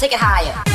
take it higher.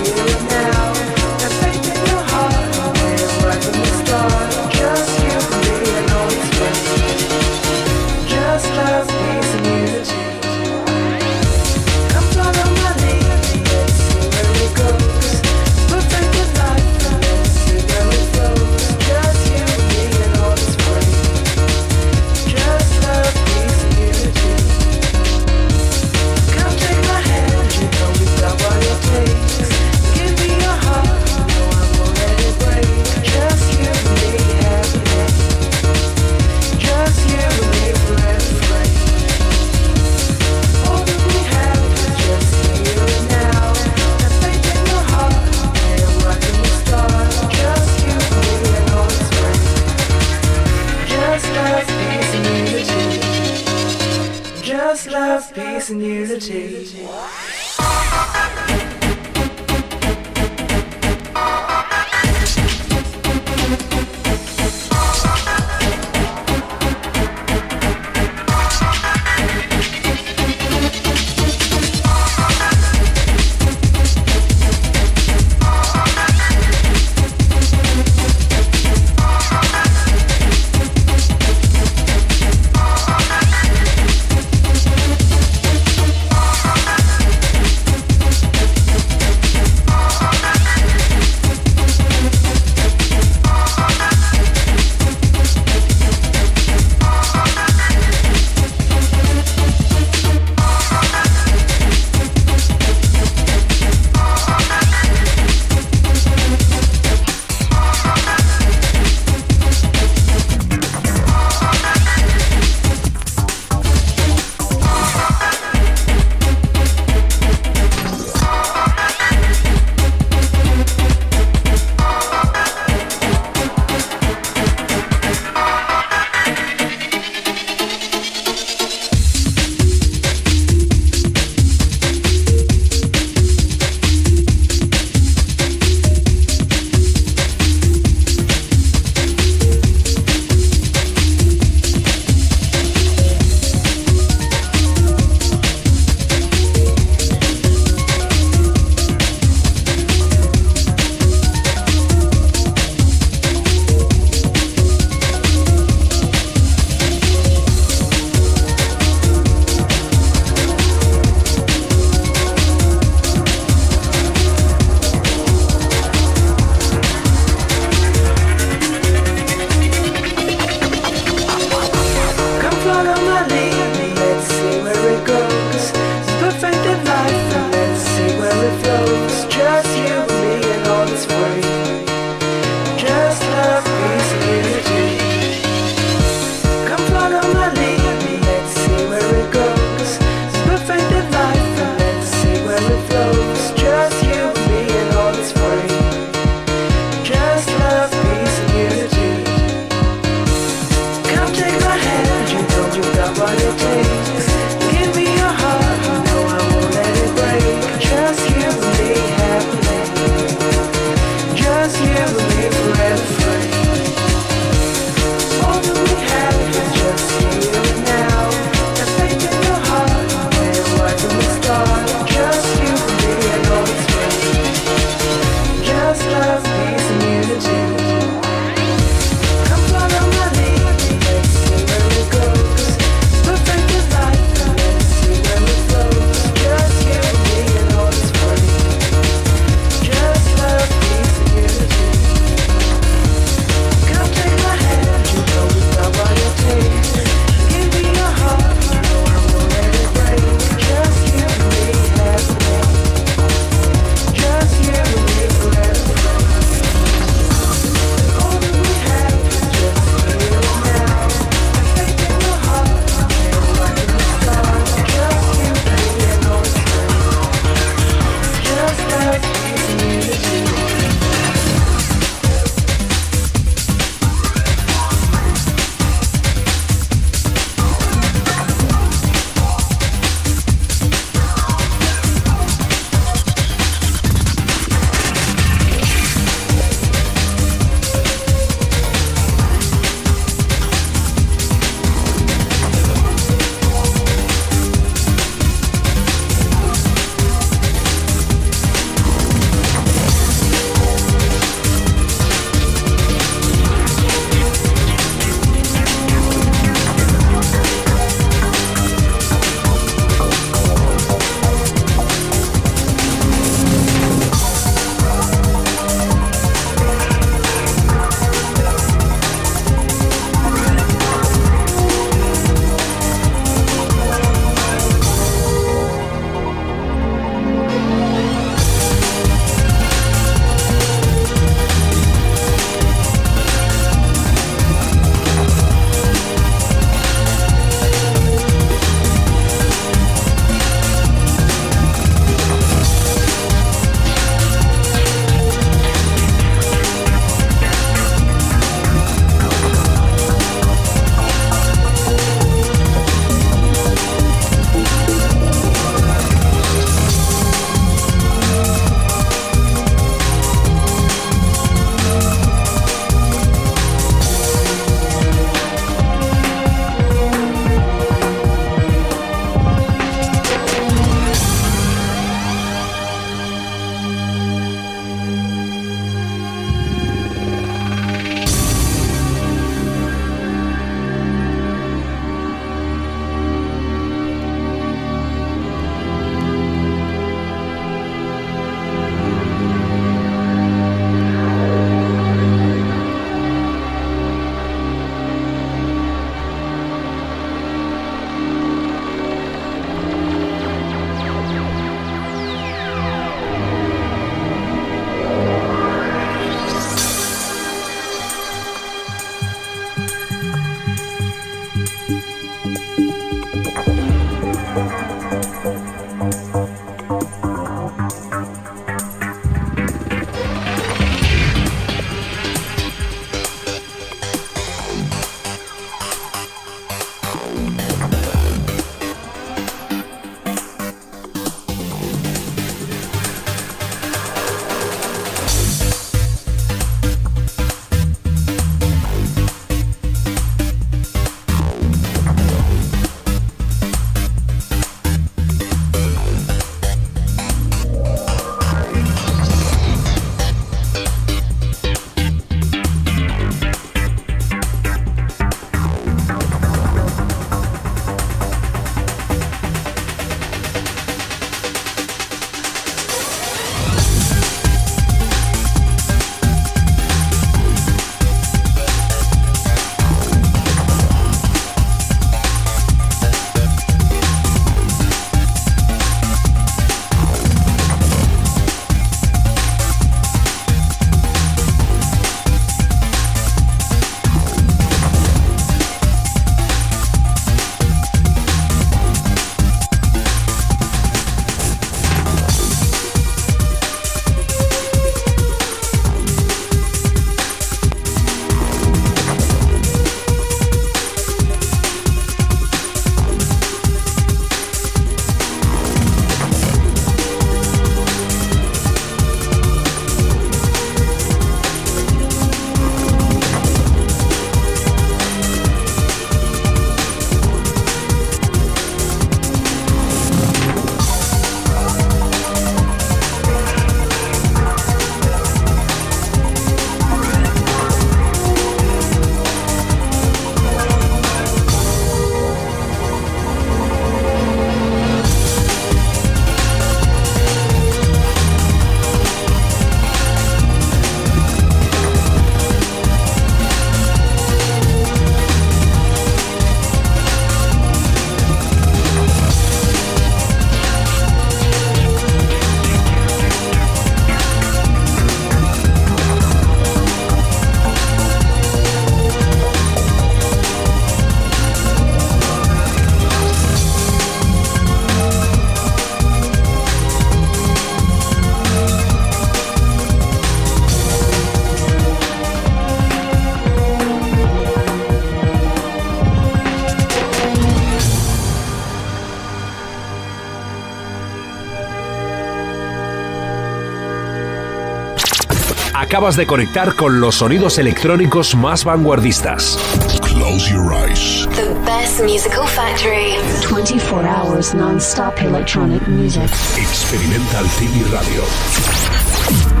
Acabas de conectar con los sonidos electrónicos más vanguardistas. Close your eyes. The best musical factory. 24 hours non-stop electronic music. Experimental TV Radio.